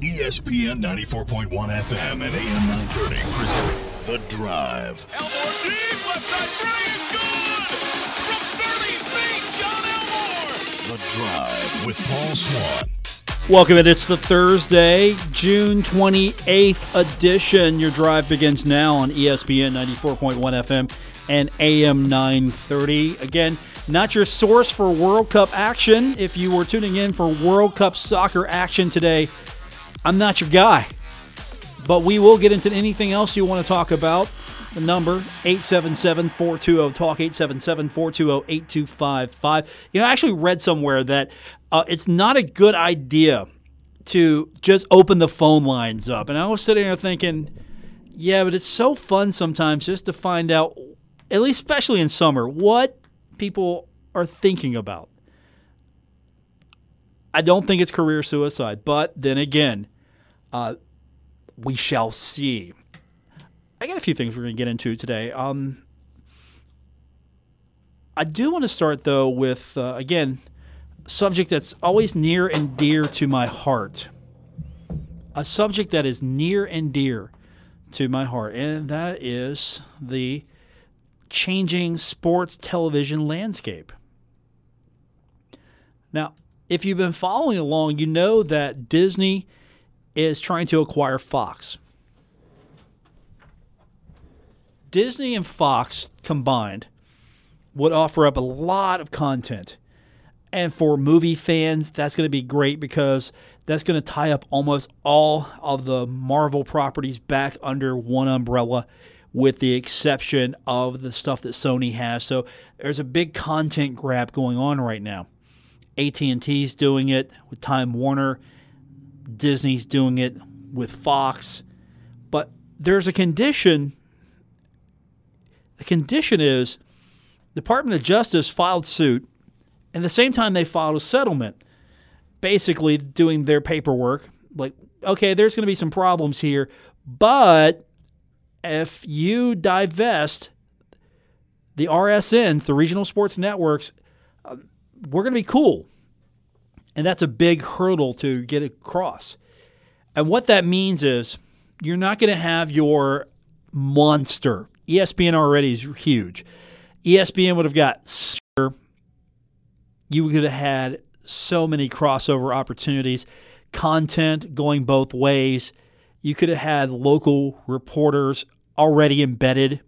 ESPN 94.1 FM and AM 930 present The Drive. Elmore deep, left side three is good! From 30 feet, Jon Elmore! The Drive with Paul Swann. Welcome in. It's the Thursday, June 28th edition. Your drive begins now on ESPN 94.1 FM and AM 930. Again, not your source for World Cup action. If you were tuning in for World Cup soccer action today, I'm not your guy. But we will get into anything else you want to talk about. The number 877-420-TALK, 877-420-8255. You know, I actually read somewhere that uh, it's not a good idea to just open the phone lines up. And I was sitting there thinking, yeah, but it's so fun sometimes just to find out, at least especially in summer, what people are thinking about. I don't think it's career suicide, but then again, uh, we shall see. I got a few things we're going to get into today. Um, I do want to start though with uh, again subject that's always near and dear to my heart. A subject that is near and dear to my heart, and that is the changing sports television landscape. Now, if you've been following along, you know that Disney is trying to acquire Fox. Disney and Fox combined would offer up a lot of content. And for movie fans, that's going to be great because that's going to tie up almost all of the Marvel properties back under one umbrella with the exception of the stuff that Sony has. So there's a big content grab going on right now. AT&T's doing it with Time Warner, Disney's doing it with Fox. But there's a condition the condition is Department of Justice filed suit, and the same time they filed a settlement, basically doing their paperwork. Like, okay, there's going to be some problems here, but if you divest the RSNs, the regional sports networks, uh, we're going to be cool. And that's a big hurdle to get across. And what that means is you're not going to have your monster. ESPN already is huge. ESPN would have got you could have had so many crossover opportunities, content going both ways. You could have had local reporters already embedded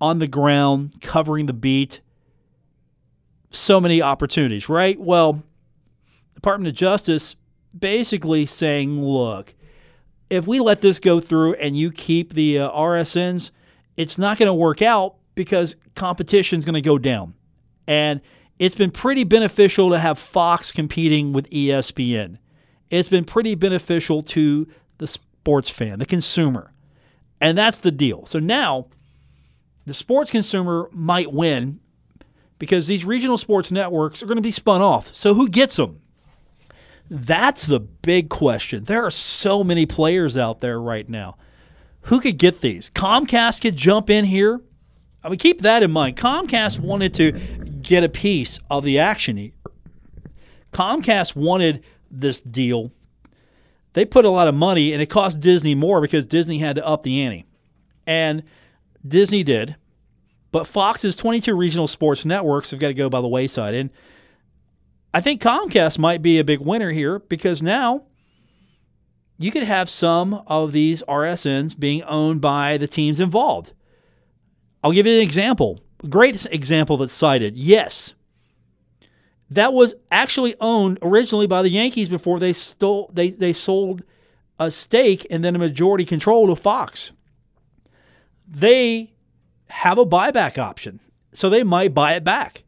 on the ground covering the beat. So many opportunities, right? Well, Department of Justice basically saying, look, if we let this go through and you keep the uh, RSNs, it's not going to work out because competition is going to go down. And it's been pretty beneficial to have Fox competing with ESPN. It's been pretty beneficial to the sports fan, the consumer. And that's the deal. So now the sports consumer might win because these regional sports networks are going to be spun off. So who gets them? That's the big question. There are so many players out there right now. Who could get these? Comcast could jump in here. I mean, keep that in mind. Comcast wanted to get a piece of the action. Comcast wanted this deal. They put a lot of money, and it cost Disney more because Disney had to up the ante. And Disney did. But Fox's 22 regional sports networks have got to go by the wayside. And I think Comcast might be a big winner here because now you could have some of these RSNs being owned by the teams involved. I'll give you an example. Great example that's cited. Yes. That was actually owned originally by the Yankees before they stole they, they sold a stake and then a majority control to Fox. They have a buyback option. So they might buy it back.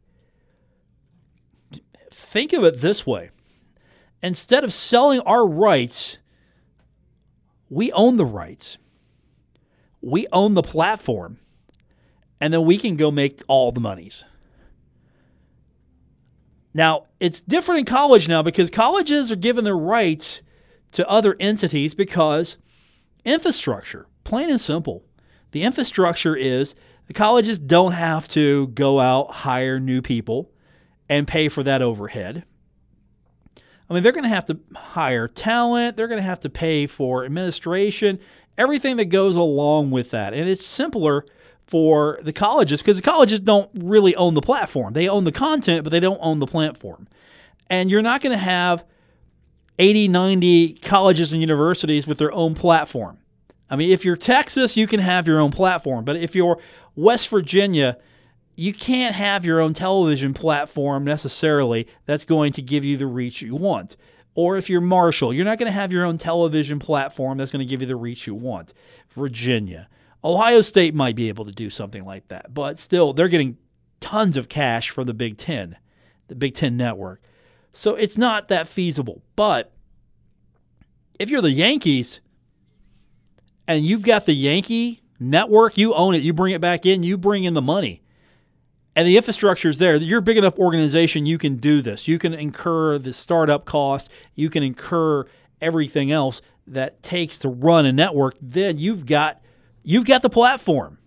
Think of it this way. Instead of selling our rights, we own the rights. We own the platform and then we can go make all the monies. Now, it's different in college now because colleges are given their rights to other entities because infrastructure, plain and simple. The infrastructure is the colleges don't have to go out, hire new people, and pay for that overhead. I mean, they're going to have to hire talent, they're going to have to pay for administration, everything that goes along with that. And it's simpler for the colleges because the colleges don't really own the platform. They own the content, but they don't own the platform. And you're not going to have 80, 90 colleges and universities with their own platform. I mean, if you're Texas, you can have your own platform. But if you're West Virginia, you can't have your own television platform necessarily that's going to give you the reach you want. Or if you're Marshall, you're not going to have your own television platform that's going to give you the reach you want. Virginia. Ohio State might be able to do something like that, but still, they're getting tons of cash from the Big Ten, the Big Ten network. So it's not that feasible. But if you're the Yankees and you've got the Yankee network, you own it, you bring it back in, you bring in the money. And the infrastructure is there. You're a big enough organization, you can do this. You can incur the startup cost, you can incur everything else that takes to run a network. Then you've got you've got the platform.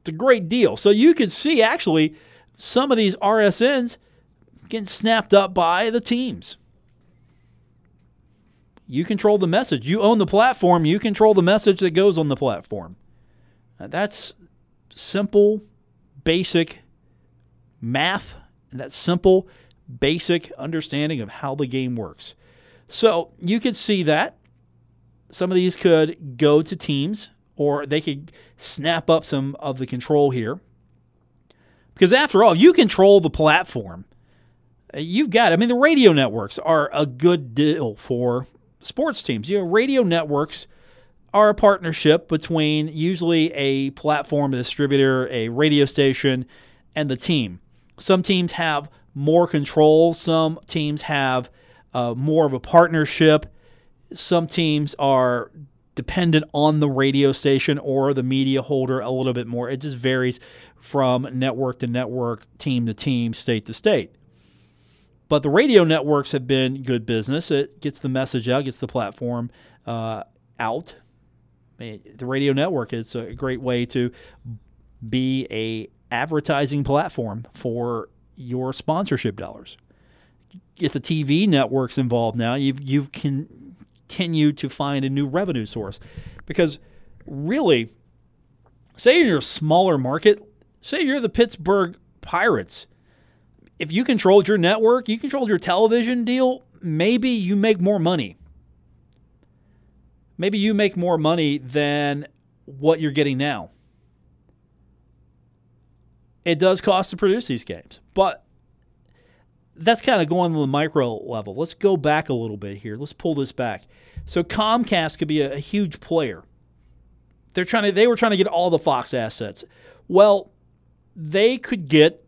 It's a great deal. So you can see actually some of these RSNs getting snapped up by the teams. You control the message. You own the platform. You control the message that goes on the platform. That's simple, basic math. And that simple, basic understanding of how the game works. So you could see that. Some of these could go to teams or they could snap up some of the control here. Because after all, you control the platform. Uh, you've got, I mean, the radio networks are a good deal for sports teams. You know, radio networks are a partnership between usually a platform, a distributor, a radio station, and the team. Some teams have more control, some teams have uh, more of a partnership. Some teams are dependent on the radio station or the media holder a little bit more. It just varies from network to network, team to team, state to state. But the radio networks have been good business. It gets the message out, gets the platform uh, out. The radio network is a great way to be a advertising platform for your sponsorship dollars. Get the TV networks involved now. You've you can continue to find a new revenue source because really, say you're a smaller market, say you're the Pittsburgh Pirates if you controlled your network, you controlled your television deal, maybe you make more money. Maybe you make more money than what you're getting now. It does cost to produce these games, but that's kind of going on the micro level. Let's go back a little bit here. Let's pull this back. So Comcast could be a, a huge player. They're trying to they were trying to get all the Fox assets. Well, they could get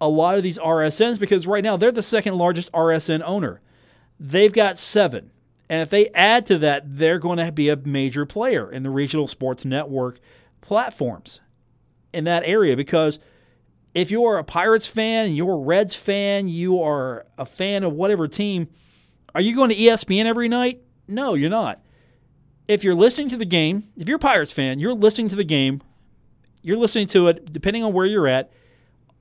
a lot of these RSNs because right now they're the second largest RSN owner. They've got seven. And if they add to that, they're going to be a major player in the regional sports network platforms in that area because if you're a Pirates fan, you're a Reds fan, you are a fan of whatever team, are you going to ESPN every night? No, you're not. If you're listening to the game, if you're a Pirates fan, you're listening to the game, you're listening to it, depending on where you're at,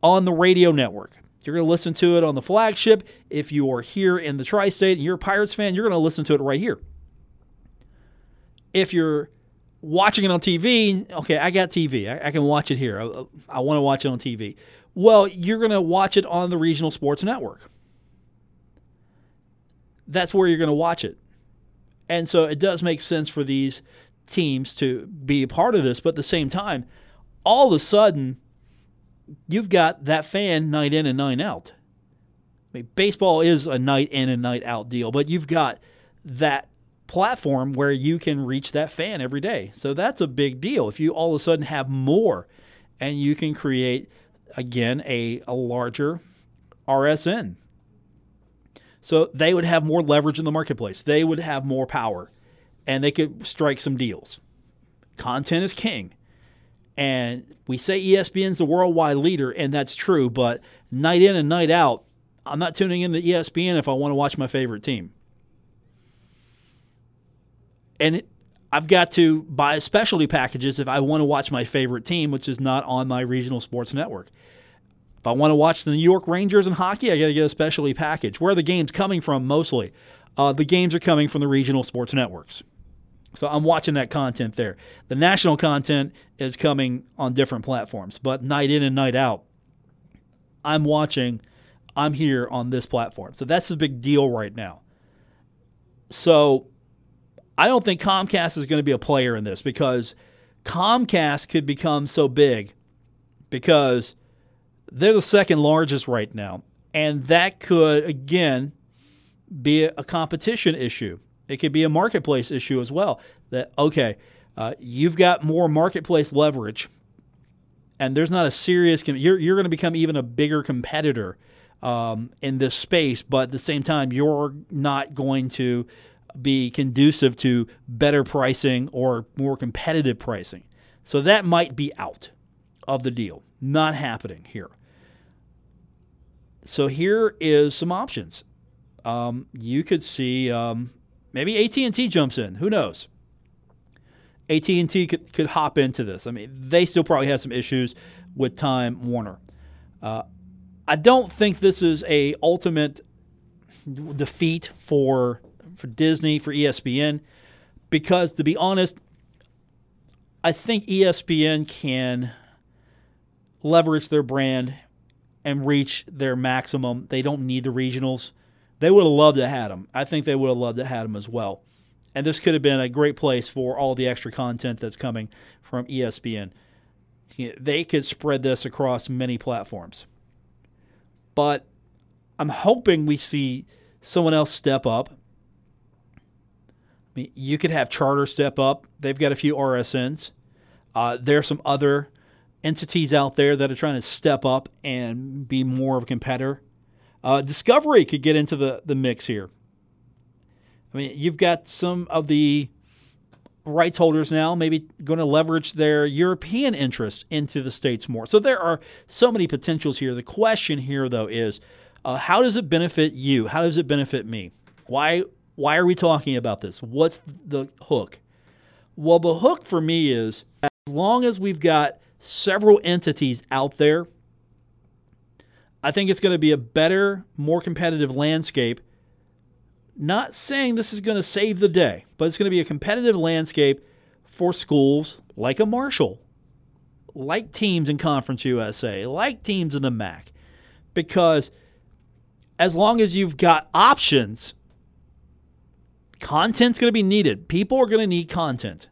on the radio network. You're going to listen to it on the flagship. If you are here in the tri state and you're a Pirates fan, you're going to listen to it right here. If you're watching it on TV, okay, I got TV. I, I can watch it here. I, I want to watch it on TV. Well, you're going to watch it on the regional sports network. That's where you're going to watch it. And so it does make sense for these teams to be a part of this, but at the same time, all of a sudden, you've got that fan night in and night out. I mean, baseball is a night in and night out deal, but you've got that platform where you can reach that fan every day. So that's a big deal. If you all of a sudden have more and you can create, again, a, a larger RSN. So they would have more leverage in the marketplace, they would have more power, and they could strike some deals. Content is king. And we say ESPN's the worldwide leader, and that's true, but night in and night out, I'm not tuning in to ESPN if I want to watch my favorite team. And it, I've got to buy specialty packages if I want to watch my favorite team, which is not on my regional sports network. If I want to watch the New York Rangers in hockey, I got to get a specialty package. Where are the games coming from mostly? Uh, the games are coming from the regional sports networks. So I'm watching that content there. The national content is coming on different platforms, but night in and night out, I'm watching, I'm here on this platform. So that's a big deal right now. So I don't think Comcast is going to be a player in this because Comcast could become so big because they're the second largest right now. And that could, again, be a competition issue. It could be a marketplace issue as well. That, okay, uh, you've got more marketplace leverage, and there's not a serious, you're, you're going to become even a bigger competitor um, in this space, but at the same time, you're not going to be conducive to better pricing or more competitive pricing. So that might be out of the deal. Not happening here. So here is some options. Um, you could see um, maybe AT&T jumps in. Who knows? AT&T could, could hop into this. I mean, they still probably have some issues with Time Warner. Uh, I don't think this is a ultimate defeat for for Disney, for ESPN, because to be honest, I think ESPN can leverage their brand and reach their maximum. They don't need the regionals. They would have loved to have them. I think they would have loved to have them as well. And this could have been a great place for all the extra content that's coming from ESPN. They could spread this across many platforms. But I'm hoping we see someone else step up I mean, you could have Charter step up. They've got a few RSNs. Uh, there are some other entities out there that are trying to step up and be more of a competitor. Uh, Discovery could get into the, the mix here. I mean, you've got some of the rights holders now maybe going to leverage their European interest into the states more. So there are so many potentials here. The question here, though, is uh, how does it benefit you? How does it benefit me? Why why are we talking about this? What's the hook? Well, the hook for me is as long as we've got several entities out there, I think it's going to be a better, more competitive landscape. Not saying this is going to save the day, but it's going to be a competitive landscape for schools like a Marshall, like teams in Conference USA, like teams in the MAC. Because as long as you've got options Content's going to be needed. People are going to need content.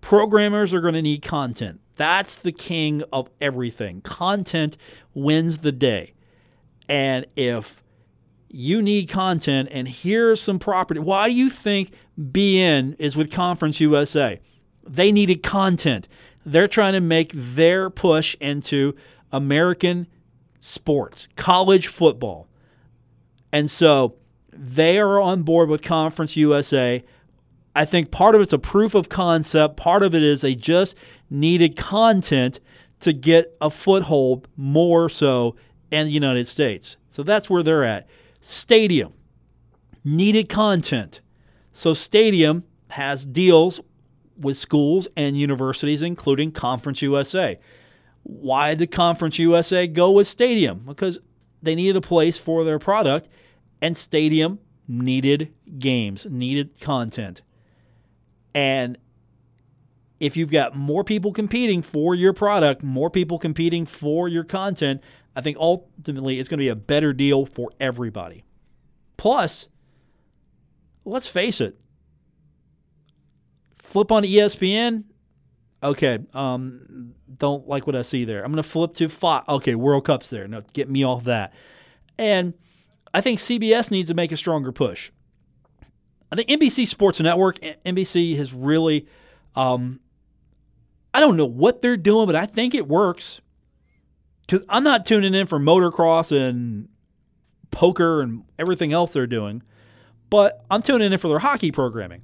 Programmers are going to need content. That's the king of everything. Content wins the day. And if you need content and here's some property, why do you think beIN is with Conference USA? They needed content. They're trying to make their push into American sports, college football. And so they are on board with Conference USA. I think part of it's a proof of concept, part of it is they just needed content to get a foothold more so in the United States. So that's where they're at. Stadium needed content. So Stadium has deals with schools and universities, including Conference USA. Why did Conference USA go with Stadium? Because they needed a place for their product and Stadium needed games, needed content. And if you've got more people competing for your product, more people competing for your content, I think ultimately it's going to be a better deal for everybody. Plus, let's face it, flip on ESPN. Okay, um, don't like what I see there. I'm going to flip to Fox. Okay, World Cup's there. No, get me off that. And I think CBS needs to make a stronger push. I think NBC Sports Network, NBC has really, um, I don't know what they're doing, but I think it works. Because I'm not tuning in for motocross and poker and everything else they're doing, but I'm tuning in for their hockey programming.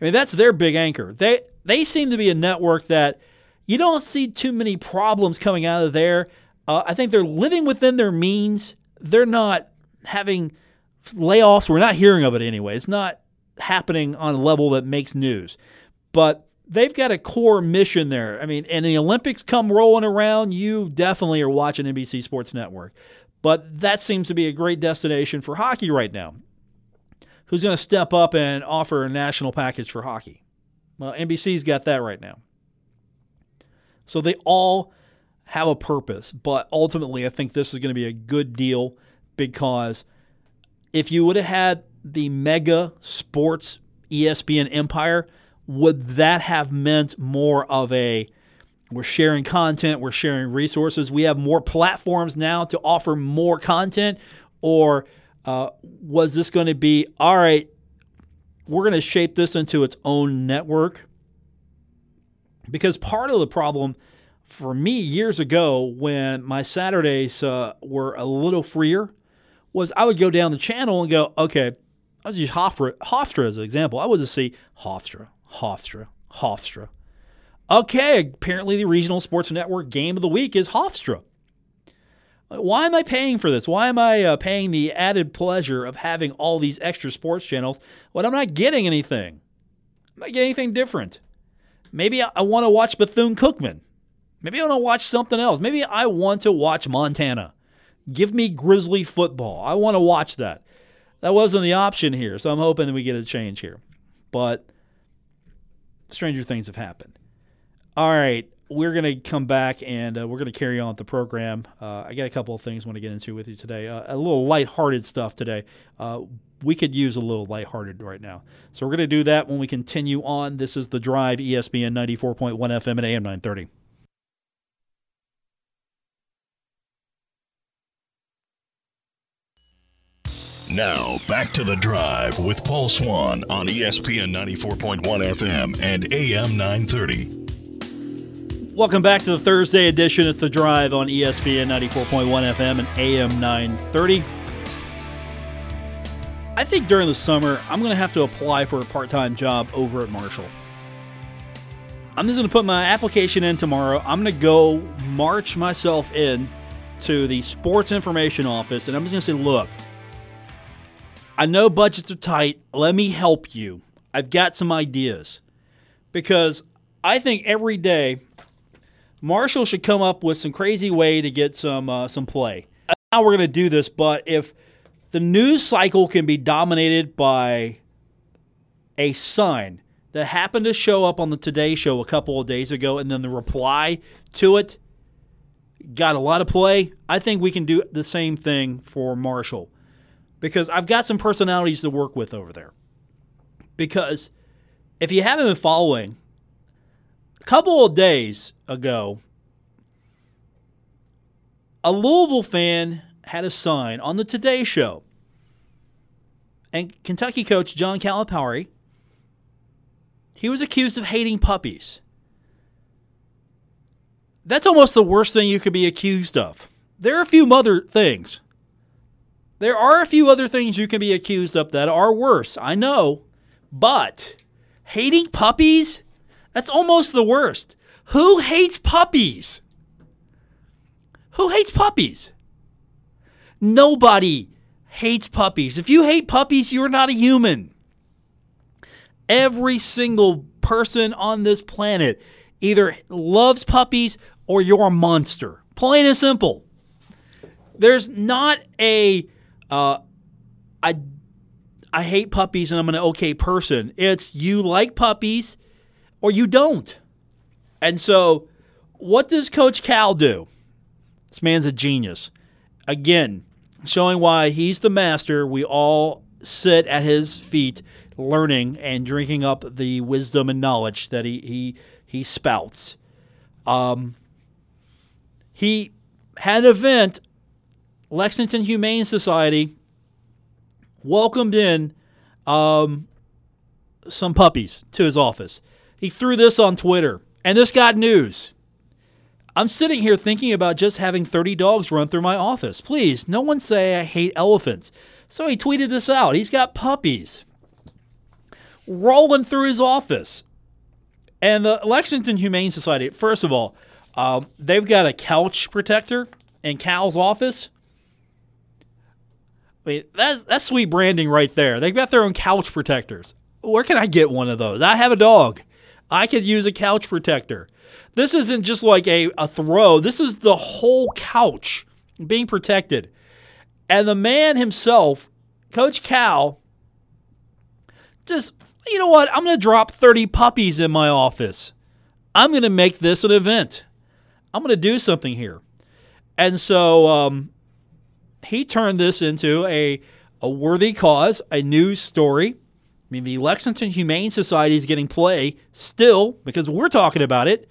I mean, that's their big anchor. They they seem to be a network that you don't see too many problems coming out of there. Uh, I think they're living within their means. They're not having layoffs. We're not hearing of it anyway. It's not happening on a level that makes news. But they've got a core mission there. I mean, and the Olympics come rolling around, you definitely are watching NBC Sports Network. But that seems to be a great destination for hockey right now. Who's going to step up and offer a national package for hockey? Well, NBC's got that right now. So they all have a purpose, but ultimately, I think this is going to be a good deal because if you would have had the mega sports ESPN empire, would that have meant more of a we're sharing content, we're sharing resources, we have more platforms now to offer more content? Or uh, was this going to be, all right, we're going to shape this into its own network? Because part of the problem for me years ago when my Saturdays uh, were a little freer was I would go down the channel and go, okay, I was use Hofstra, Hofstra as an example. I would just see Hofstra, Hofstra, Hofstra. Okay, apparently the regional sports network game of the week is Hofstra. Why am I paying for this? Why am I uh, paying the added pleasure of having all these extra sports channels when I'm not getting anything? I'm not getting anything different. Maybe I, I want to watch Bethune Cookman. Maybe I want to watch something else. Maybe I want to watch Montana. Give me Grizzly football. I want to watch that. That wasn't the option here, so I'm hoping that we get a change here. But stranger things have happened. All right, we're to come back and uh, we're to carry on with the program. Uh, I got a couple of things I want to get into with you today. Uh, a little lighthearted stuff today. Uh, we could use a little lighthearted right now. So we're to do that when we continue on. This is The Drive, ESPN 94.1 FM and AM 930. Now, back to the drive with Paul Swann on ESPN 94.1 FM and AM 930. Welcome back to the Thursday edition of The Drive on ESPN 94.1 FM and AM 930. I think during the summer, I'm going to have to apply for a part time job over at Marshall. I'm just going to put my application in tomorrow. I'm going to go march myself in to the sports information office and I'm just going to say, look, I know budgets are tight. Let me help you. I've got some ideas. Because I think every day Marshall should come up with some crazy way to get some uh, some play. How we're going to do this, but if the news cycle can be dominated by a sign that happened to show up on the Today Show a couple of days ago, and then the reply to it got a lot of play, I think we can do the same thing for Marshall because I've got some personalities to work with over there. Because if you haven't been following, a couple of days ago, a Louisville fan had a sign on the Today Show. And Kentucky coach John Calipari, he was accused of hating puppies. That's almost the worst thing you could be accused of. There are a few other things. There are a few other things you can be accused of that are worse, I know. But hating puppies? That's almost the worst. Who hates puppies? Who hates puppies? Nobody hates puppies. If you hate puppies, you're not a human. Every single person on this planet either loves puppies or you're a monster. Plain and simple. There's not a uh, I I hate puppies and I'm an okay person. It's you like puppies or you don't. And so, what does Coach Cal do? This man's a genius. Again, showing why he's the master. We all sit at his feet learning and drinking up the wisdom and knowledge that he he he spouts. Um, he had an event Lexington Humane Society welcomed in um, some puppies to his office. He threw this on Twitter, and this got news. I'm sitting here thinking about just having 30 dogs run through my office. Please, no one say I hate elephants. So he tweeted this out. He's got puppies rolling through his office. And the Lexington Humane Society, first of all, um, they've got a couch protector in Cal's office. I mean, that's that's sweet branding right there. They've got their own couch protectors. Where can I get one of those? I have a dog. I could use a couch protector. This isn't just like a, a throw, this is the whole couch being protected. And the man himself, Coach Cal, just, you know what? I'm going to drop 30 puppies in my office. I'm going to make this an event. I'm going to do something here. And so um, he turned this into a, a worthy cause, a news story. I mean, the Lexington Humane Society is getting play still because we're talking about it.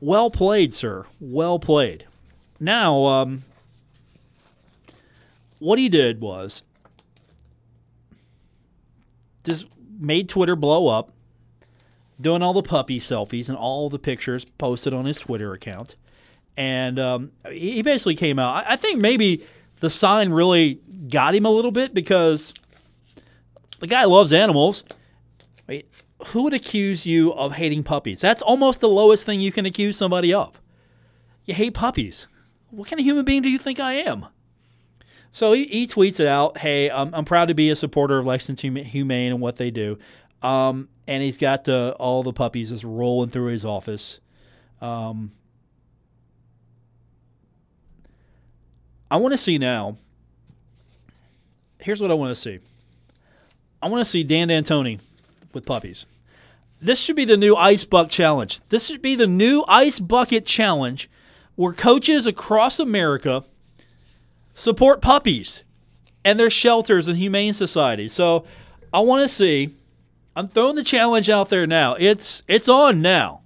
Well played, sir. Well played. Now, um, what he did was just made Twitter blow up, doing all the puppy selfies and all the pictures posted on his Twitter account. And um, he basically came out. I think maybe the sign really got him a little bit because the guy loves animals. Wait, who would accuse you of hating puppies? That's almost the lowest thing you can accuse somebody of. You hate puppies. What kind of human being do you think I am? So he, he tweets it out. Hey, I'm, I'm proud to be a supporter of Lexington Humane and what they do. Um, and he's got the, all the puppies just rolling through his office. Um, I want to see now. Here's what I want to see. I want to see Dan D'Antoni with puppies. This should be the new Ice Bucket Challenge. This should be the new Ice Bucket Challenge where coaches across America support puppies and their shelters and humane societies. So I want to see. I'm throwing the challenge out there now. It's it's on now.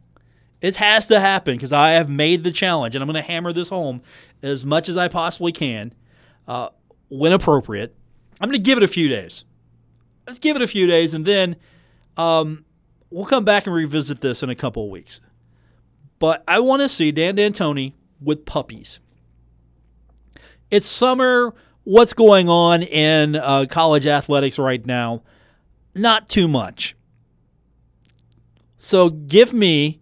It has to happen because I have made the challenge, and I'm going to hammer this home as much as I possibly can, uh, when appropriate. I'm going to give it a few days. Let's give it a few days, and then um, we'll come back and revisit this in a couple of weeks. But I want to see Dan D'Antoni with puppies. It's summer. What's going on in uh, college athletics right now? Not too much. So give me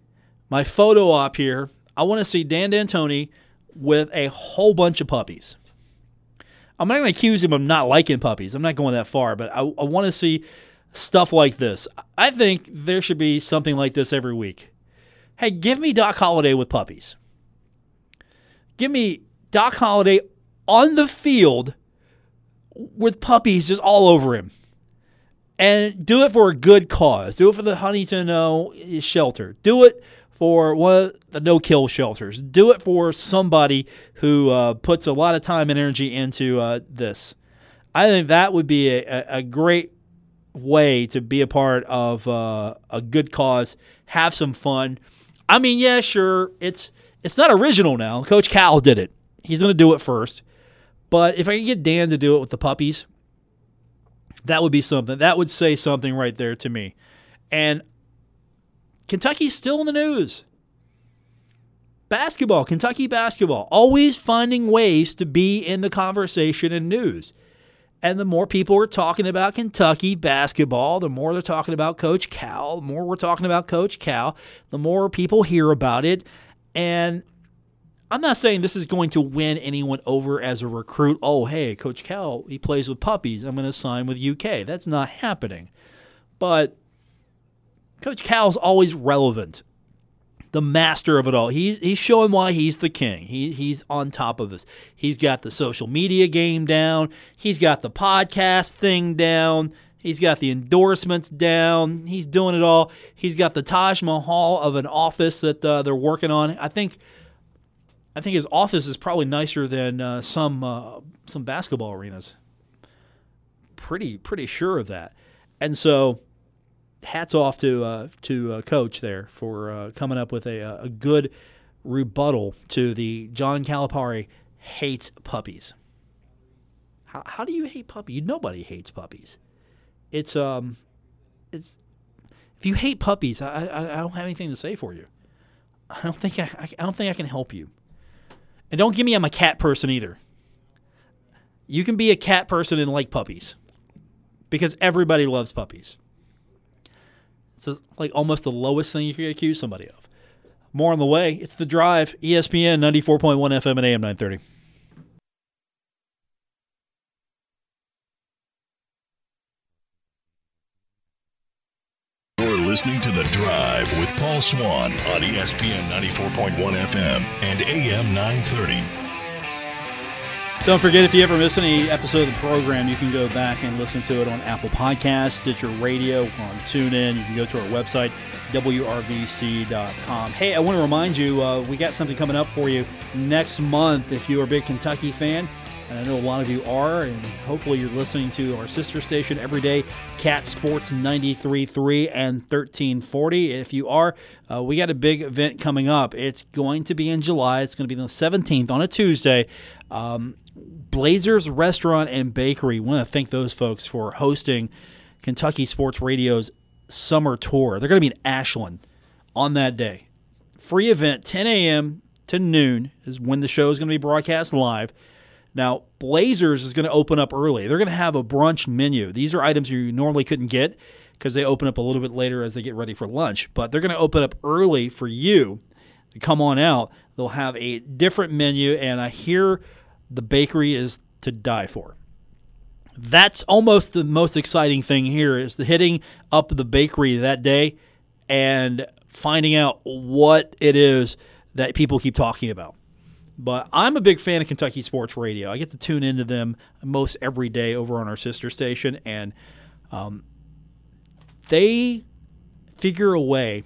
my photo op here. I want to see Dan D'Antoni with a whole bunch of puppies. I'm not going to accuse him of not liking puppies. I'm not going that far, but I, I want to see stuff like this. I think there should be something like this every week. Hey, give me Doc Holliday with puppies. Give me Doc Holliday on the field with puppies just all over him. And do it for a good cause. Do it for the Huntington uh, shelter. Do it for one of the no kill shelters. Do it for somebody who uh, puts a lot of time and energy into uh, this. I think that would be a, a, great way to be a part of uh, a good cause. Have some fun. I mean, yeah, sure, it's it's not original now. Coach Cal did it. He's going to do it first. But if I can get Dan to do it with the puppies, that would be something. That would say something right there to me. And Kentucky's still in the news. Basketball, Kentucky basketball, always finding ways to be in the conversation and news. And the more people are talking about Kentucky basketball, the more they're talking about Coach Cal, the more we're talking about Coach Cal, the more people hear about it. And I'm not saying this is going to win anyone over as a recruit. Oh, hey, Coach Cal, he plays with puppies. I'm going to sign with UK. That's not happening. But Coach Cal's always relevant, the master of it all. He, he's showing why he's the king. He, he's on top of this. He's got the social media game down, he's got the podcast thing down. He's got the endorsements down. He's doing it all. He's got the Taj Mahal of an office that uh, they're working on. I think, I think his office is probably nicer than uh, some uh, some basketball arenas. Pretty pretty sure of that. And so, hats off to uh, to uh, coach there for uh, coming up with a, a good rebuttal to the John Calipari hates puppies. How, how do you hate puppies? Nobody hates puppies it's um, it's if you hate puppies, I, I, I don't have anything to say for you. I don't think I, I don't think I can help you. And don't give me I'm a cat person either. You can be a cat person and like puppies, because everybody loves puppies. It's like almost the lowest thing you could accuse somebody of. More on the way. It's the drive. ESPN 94.1 FM and AM 930. listening to The Drive with Paul Swann on ESPN 94.1 FM and AM 930. Don't forget, if you ever miss any episode of the program, you can go back and listen to it on Apple Podcasts, Stitcher Radio, on TuneIn. You can go to our website, WRVC.com. Hey, I want to remind you, uh, we got something coming up for you next month. If you're a big Kentucky fan, and I know a lot of you are, and hopefully you're listening to our sister station every day, Cat Sports 93.3 and 1340. If you are, uh, we got a big event coming up. It's going to be in July. It's going to be the 17th on a Tuesday. Um, Blazers Restaurant and Bakery. We want to thank those folks for hosting Kentucky Sports Radio's summer tour. They're going to be in Ashland on that day. Free event, 10 a.m. to noon is when the show is going to be broadcast live. Now, Blazers is going to open up early. They're going to have a brunch menu. These are items you normally couldn't get because they open up a little bit later as they get ready for lunch. But they're going to open up early for you to come on out. They'll have a different menu, and I hear the bakery is to die for. That's almost the most exciting thing here is the hitting up the bakery that day and finding out what it is that people keep talking about. But I'm a big fan of Kentucky Sports Radio. I get to tune into them most every day over on our sister station, and um, they figure a way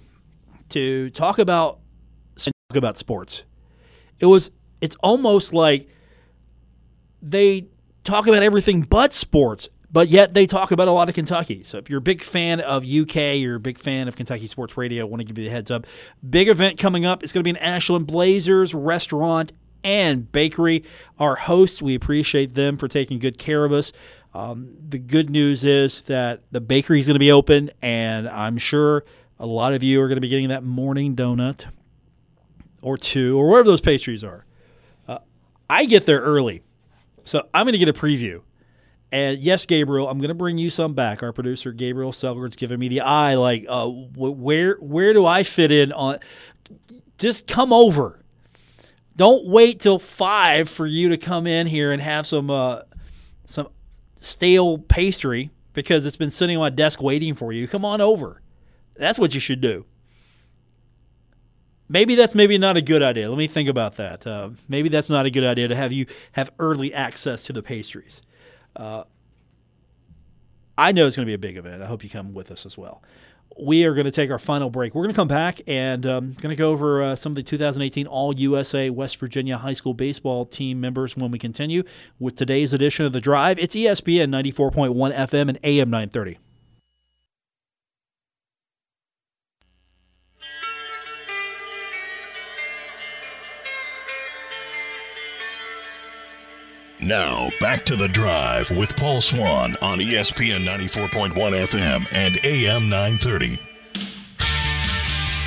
to talk about talk about sports. It was it's almost like they talk about everything but sports, but yet they talk about a lot of Kentucky. So if you're a big fan of UK, you're a big fan of Kentucky Sports Radio, I want to give you the heads up. Big event coming up. It's going to be an Ashland Blazers restaurant and bakery. Our hosts, we appreciate them for taking good care of us. Um, the good news is that the bakery is going to be open, and I'm sure a lot of you are going to be getting that morning donut or two or whatever those pastries are. Uh, I get there early, so I'm going to get a preview. And yes, Gabriel, I'm going to bring you some back. Our producer Gabriel Selgard's giving me the eye, like, uh, where where do I fit in on? Just come over. Don't wait till five for you to come in here and have some uh, some stale pastry because it's been sitting on my desk waiting for you. Come on over. That's what you should do. Maybe that's maybe not a good idea. Let me think about that. Uh, maybe that's not a good idea to have you have early access to the pastries. Uh, I know it's going to be a big event. I hope you come with us as well. We are going to take our final break. We're going to come back and um, going to go over uh, some of the 2018 All USA West Virginia High School baseball team members when we continue with today's edition of The Drive. It's ESPN 94.1 FM and AM 930. Now, back to the drive with Paul Swann on ESPN 94.1 FM and AM 930.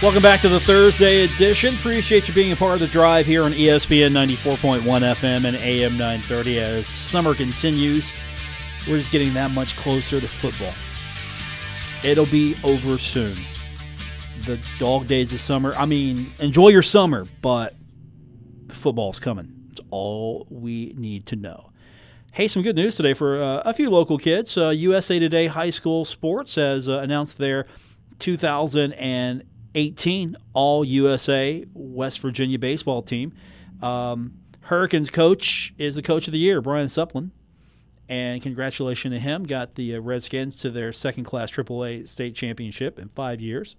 Welcome back to the Thursday edition. Appreciate you being a part of the drive here on ESPN 94.1 FM and AM 930 as summer continues. We're just getting that much closer to football. It'll be over soon. The dog days of summer. I mean, enjoy your summer, but football's coming. It's all we need to know. Hey, some good news today for uh, a few local kids. Uh, USA Today High School Sports has uh, announced their 2018 All USA West Virginia baseball team. Um, Hurricanes coach is the coach of the year, Brian Supplin. And congratulations to him. Got the uh, Redskins to their second class AAA state championship in five years.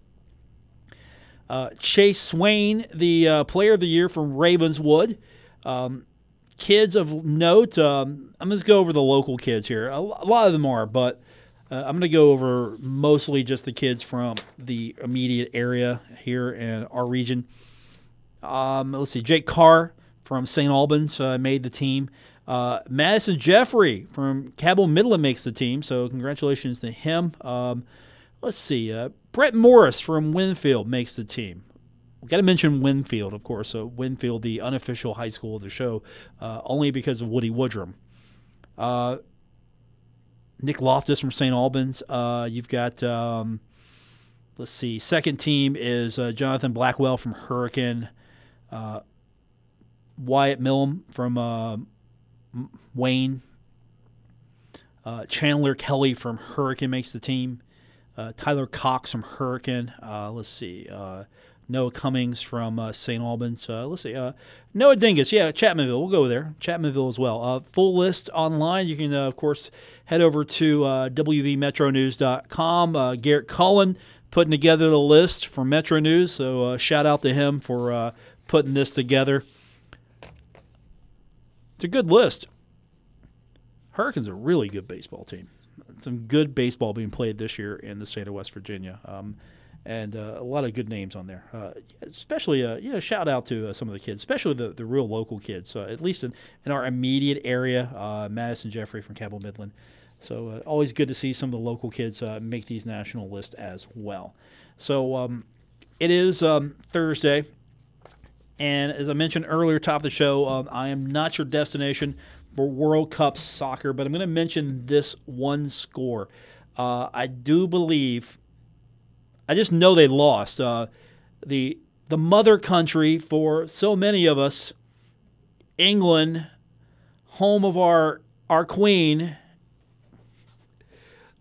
Uh, Chase Swain, the uh, player of the year from Ravenswood. Um, kids of note, um, I'm going to go over the local kids here. A, a lot of them are, but uh, I'm going to go over mostly just the kids from the immediate area here in our region. Um, let's see, Jake Carr from St. Albans uh, made the team. Uh, Madison Jeffrey from Cabell Midland makes the team, so congratulations to him. Um, let's see, uh, Brett Morris from Winfield makes the team. Got to mention Winfield, of course. So Winfield, the unofficial high school of the show, uh, only because of Woody Woodrum. Uh, Nick Loftus from St. Albans. Uh, you've got, um, let's see, second team is uh, Jonathan Blackwell from Hurricane. Uh, Wyatt Millam from uh, Wayne. Chandler Kelly from Hurricane makes the team. Tyler Cox from Hurricane. Let's see. Noah Cummings from uh, St. Albans. Uh, let's see. Uh, Noah Dingus. Yeah, Chapmanville. We'll go there. Chapmanville as well. Uh, full list online. You can, uh, of course, head over to uh, WVMetroNews.com. Garrett Cullen putting together the list for Metro News. So shout out to him for putting this together. It's a good list. Hurricanes are a really good baseball team. Some good baseball being played this year in the state of West Virginia. Um, and uh, a lot of good names on there. Uh, especially, uh, you know, shout out to uh, some of the kids, especially the, the real local kids. Uh, at least in, in our immediate area, uh, Madison Jeffrey from Cabell Midland. So always good to see some of the local kids make these national lists as well. So um, it is um, Thursday, and as I mentioned earlier, top of the show, um, I am not your destination for World Cup soccer, but I'm going to mention this one score. I do believe, I just know they lost. Uh, the the mother country for so many of us, England, home of our our queen,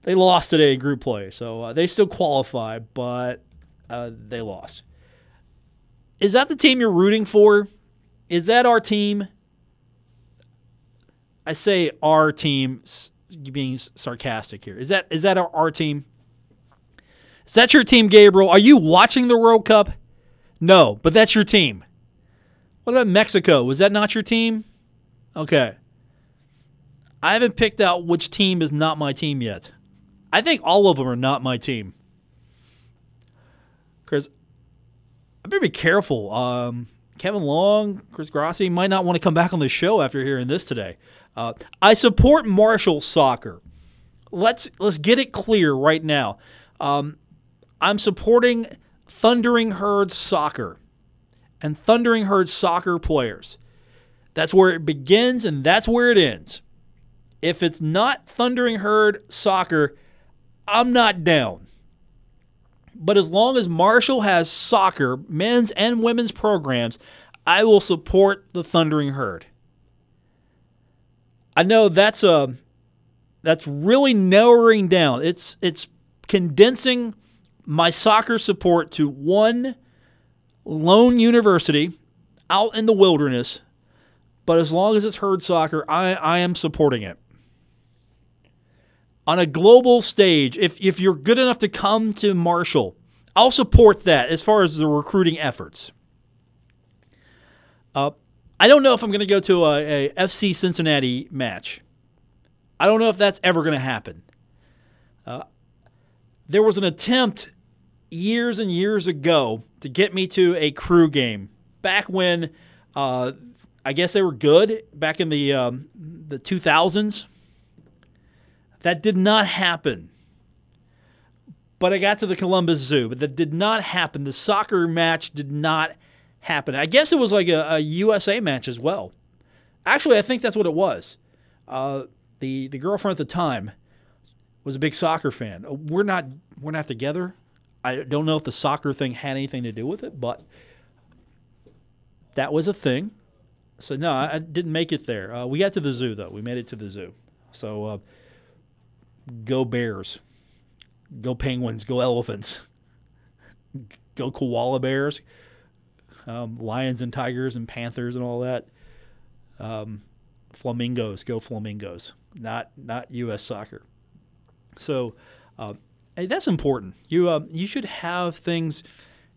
they lost today in group play. So uh, they still qualify, but uh, they lost. Is that the team you're rooting for? Is that our team? I say our team, being sarcastic here. Is that is that our, our team? Is that your team, Gabriel? Are you watching the World Cup? No, but that's your team. What about Mexico? Was that not your team? Okay. I haven't picked out which team is not my team yet. I think all of them are not my team. Because I better be careful. Um, Kevin Long, Chris Grassi might not want to come back on the show after hearing this today. Uh, I support Marshall soccer. Let's let's get it clear right now. Um, I'm supporting Thundering Herd soccer and Thundering Herd soccer players. That's where it begins and that's where it ends. If it's not Thundering Herd soccer, I'm not down. But as long as Marshall has soccer, men's and women's programs, I will support the Thundering Herd. I know that's a that's really narrowing down. It's it's condensing my soccer support to one lone university out in the wilderness. But as long as it's herd soccer, I, I am supporting it on a global stage, if, if you're good enough to come to Marshall, I'll support that as far as the recruiting efforts. Uh, I don't know if I'm going to go to a, a FC Cincinnati match. I don't know if that's ever going to happen. Uh, there was an attempt years and years ago to get me to a crew game back when uh, I guess they were good back in the um, the 2000s. That did not happen. But I got to the Columbus Zoo, but that did not happen. The soccer match did not happen. I guess it was like a, a USA match as well. Actually, I think that's what it was. Uh, the the girlfriend at the time was a big soccer fan. Uh, We're not we're not together. I don't know if the soccer thing had anything to do with it, but that was a thing. So no, I, didn't make it there. Uh, we got to the zoo though. We made it to the zoo. So uh, go Bears, go Penguins, go Elephants, go koala bears, um, lions and tigers and panthers and all that. Um, flamingos, go flamingos. Not not U.S. soccer. So hey, that's important. You uh, you should have things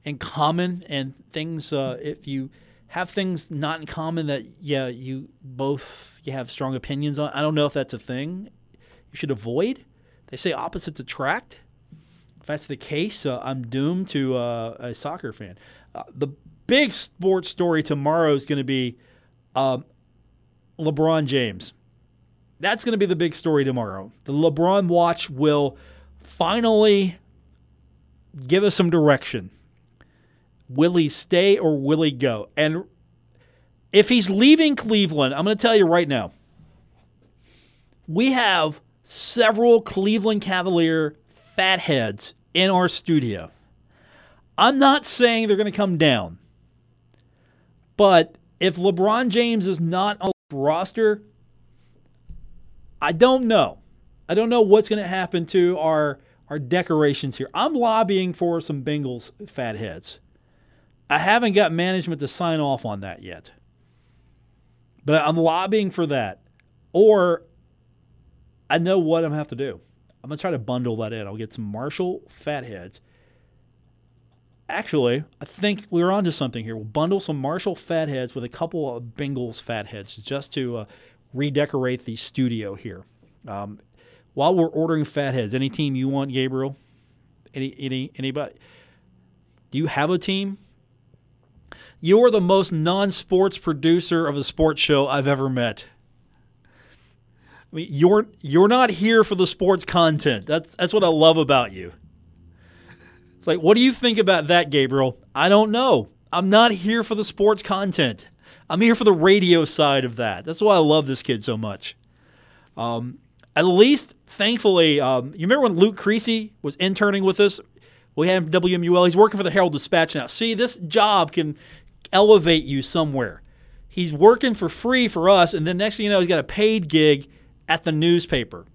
in common and things uh, if you have things not in common that yeah you both you have strong opinions on. I don't know if that's a thing you should avoid. They say opposites attract. If that's the case, uh, I'm doomed to uh, a soccer fan. Uh, the big sports story tomorrow is going to be um, LeBron James. That's going to be the big story tomorrow. The LeBron watch will finally give us some direction. Will he stay or will he go? And if he's leaving Cleveland, I'm going to tell you right now, we have several Cleveland Cavalier fatheads in our studio. I'm not saying they're going to come down, but if LeBron James is not on the roster, I don't know. I don't know what's going to happen to our our decorations here. I'm lobbying for some Bengals fat heads. I haven't got management to sign off on that yet. But I'm lobbying for that. Or I know what I'm to have to do. I'm going to try to bundle that in. I'll get some Marshall fat heads. Actually, I think we're onto something here. We'll bundle some Marshall fat heads with a couple of Bengals fat heads just to uh, redecorate the studio here. Um, while we're ordering fatheads, any team you want, Gabriel? Any any anybody? Do you have a team? You're the most non-sports producer of a sports show I've ever met. I mean, you're you're not here for the sports content. That's that's what I love about you. It's like, what do you think about that, Gabriel? I don't know. I'm not here for the sports content. I'm here for the radio side of that. That's why I love this kid so much. Um, at least, thankfully, um, you remember when Luke Creasy was interning with us? We had him WMUL. He's working for the Herald Dispatch now. See, this job can elevate you somewhere. He's working for free for us, and then next thing you know, he's got a paid gig at the newspaper.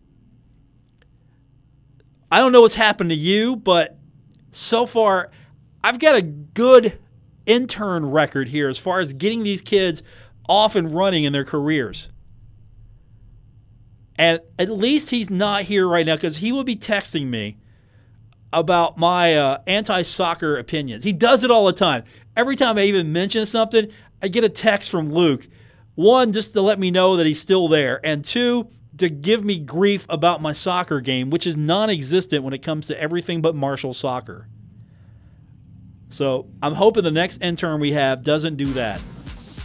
I don't know what's happened to you, but so far, I've got a good intern record here as far as getting these kids off and running in their careers. And at least he's not here right now because he will be texting me about my uh, anti soccer opinions. He does it all the time. Every time I even mention something, I get a text from Luke. One, just to let me know that he's still there. And two, to give me grief about my soccer game, which is non existent when it comes to everything but Marshall soccer. So I'm hoping the next intern we have doesn't do that.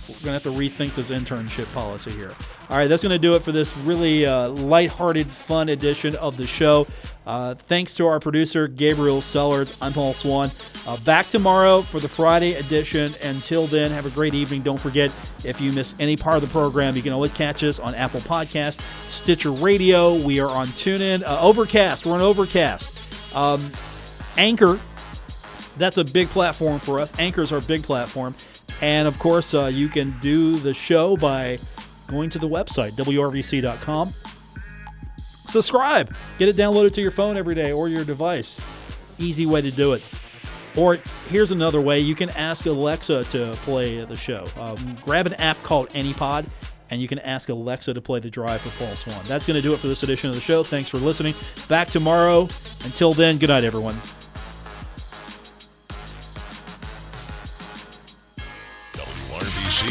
We're going to have to rethink this internship policy here. All right, that's going to do it for this really uh, lighthearted, fun edition of the show. Uh, thanks to our producer, Gabriel Sellers. I'm Paul Swann. Uh, back tomorrow for the Friday edition. Until then, have a great evening. Don't forget, if you miss any part of the program, you can always catch us on Apple Podcast, Stitcher Radio. We are on TuneIn, uh, Overcast. We're on Overcast. Um, Anchor, that's a big platform for us. Anchor is our big platform. And of course, uh, you can do the show by going to the website, wrvc.com. Subscribe. Get it downloaded to your phone every day or your device. Easy way to do it. Or here's another way you can ask Alexa to play the show. Um, grab an app called AnyPod and you can ask Alexa to play the drive for Paul Swann. That's going to do it for this edition of the show. Thanks for listening. Back tomorrow. Until then, good night, everyone.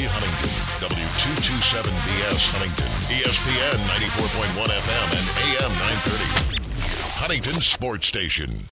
Huntington, W227BS Huntington, ESPN 94.1 FM and AM 930. Huntington Sports Station.